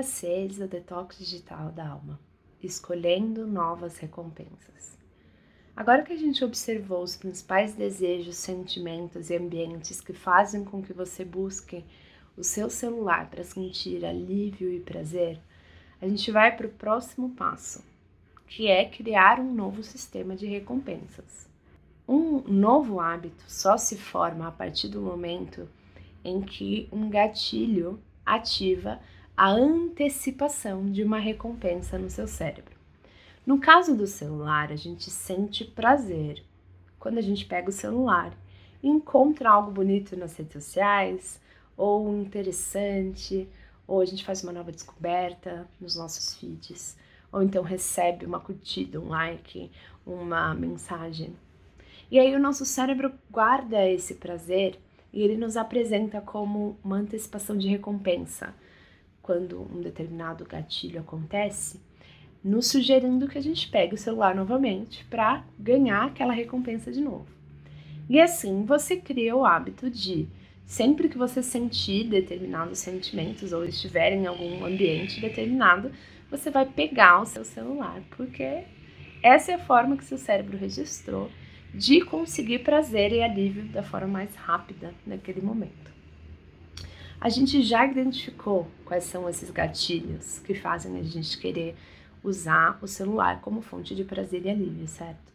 Dia 6 do Detox Digital da Alma Escolhendo novas recompensas. Agora que a gente observou os principais desejos, sentimentos e ambientes que fazem com que você busque o seu celular para sentir alívio e prazer, a gente vai para o próximo passo, que é criar um novo sistema de recompensas. Um novo hábito só se forma a partir do momento em que um gatilho ativa a antecipação de uma recompensa no seu cérebro. No caso do celular, a gente sente prazer quando a gente pega o celular e encontra algo bonito nas redes sociais, ou interessante, ou a gente faz uma nova descoberta nos nossos feeds, ou então recebe uma curtida, um like, uma mensagem. E aí o nosso cérebro guarda esse prazer e ele nos apresenta como uma antecipação de recompensa quando um determinado gatilho acontece, nos sugerindo que a gente pegue o celular novamente para ganhar aquela recompensa de novo. E assim você cria o hábito de, sempre que você sentir determinados sentimentos ou estiver em algum ambiente determinado, você vai pegar o seu celular, porque essa é a forma que seu cérebro registrou de conseguir prazer e alívio da forma mais rápida naquele momento. A gente já identificou quais são esses gatilhos que fazem a gente querer usar o celular como fonte de prazer e alívio, certo?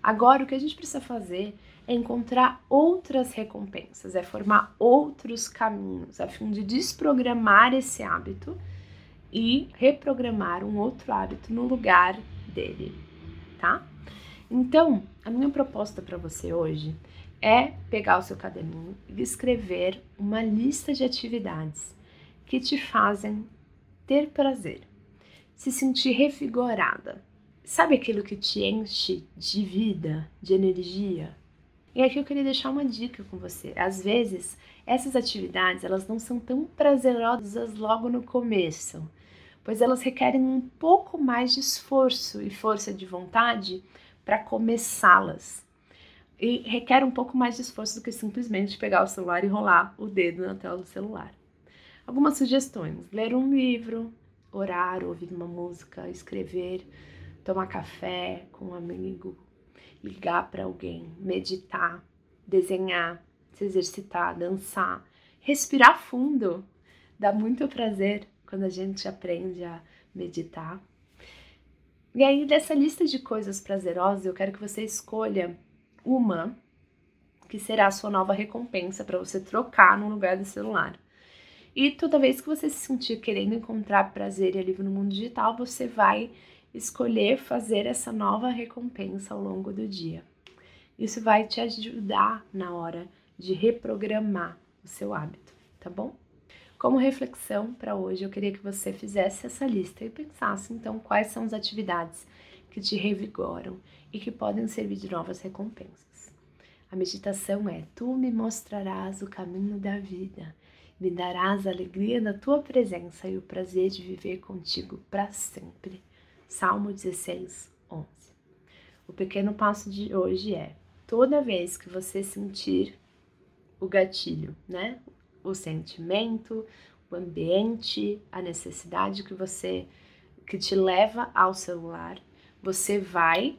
Agora, o que a gente precisa fazer é encontrar outras recompensas, é formar outros caminhos a fim de desprogramar esse hábito e reprogramar um outro hábito no lugar dele, tá? Então, a minha proposta para você hoje é pegar o seu caderninho e escrever uma lista de atividades que te fazem ter prazer, se sentir revigorada. Sabe aquilo que te enche de vida, de energia? E aqui eu queria deixar uma dica com você. Às vezes, essas atividades, elas não são tão prazerosas logo no começo, pois elas requerem um pouco mais de esforço e força de vontade para começá-las e requer um pouco mais de esforço do que simplesmente pegar o celular e rolar o dedo na tela do celular. Algumas sugestões: ler um livro, orar, ouvir uma música, escrever, tomar café com um amigo, ligar para alguém, meditar, desenhar, se exercitar, dançar, respirar fundo. Dá muito prazer quando a gente aprende a meditar. E aí, dessa lista de coisas prazerosas, eu quero que você escolha uma que será a sua nova recompensa para você trocar no lugar do celular. E toda vez que você se sentir querendo encontrar prazer e alívio no mundo digital, você vai escolher fazer essa nova recompensa ao longo do dia. Isso vai te ajudar na hora de reprogramar o seu hábito, tá bom? Como reflexão para hoje, eu queria que você fizesse essa lista e pensasse então quais são as atividades que te revigoram e que podem servir de novas recompensas. A meditação é: Tu me mostrarás o caminho da vida, me darás a alegria da tua presença e o prazer de viver contigo para sempre. Salmo 16, 11. O pequeno passo de hoje é: toda vez que você sentir o gatilho, né? O sentimento, o ambiente, a necessidade que você que te leva ao celular, você vai,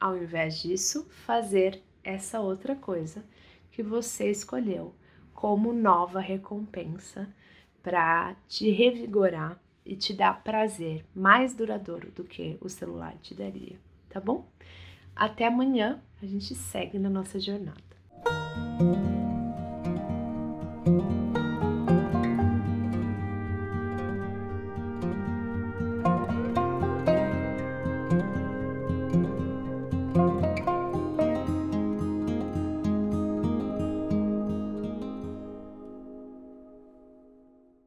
ao invés disso, fazer essa outra coisa que você escolheu como nova recompensa para te revigorar e te dar prazer mais duradouro do que o celular te daria, tá bom? Até amanhã, a gente segue na nossa jornada.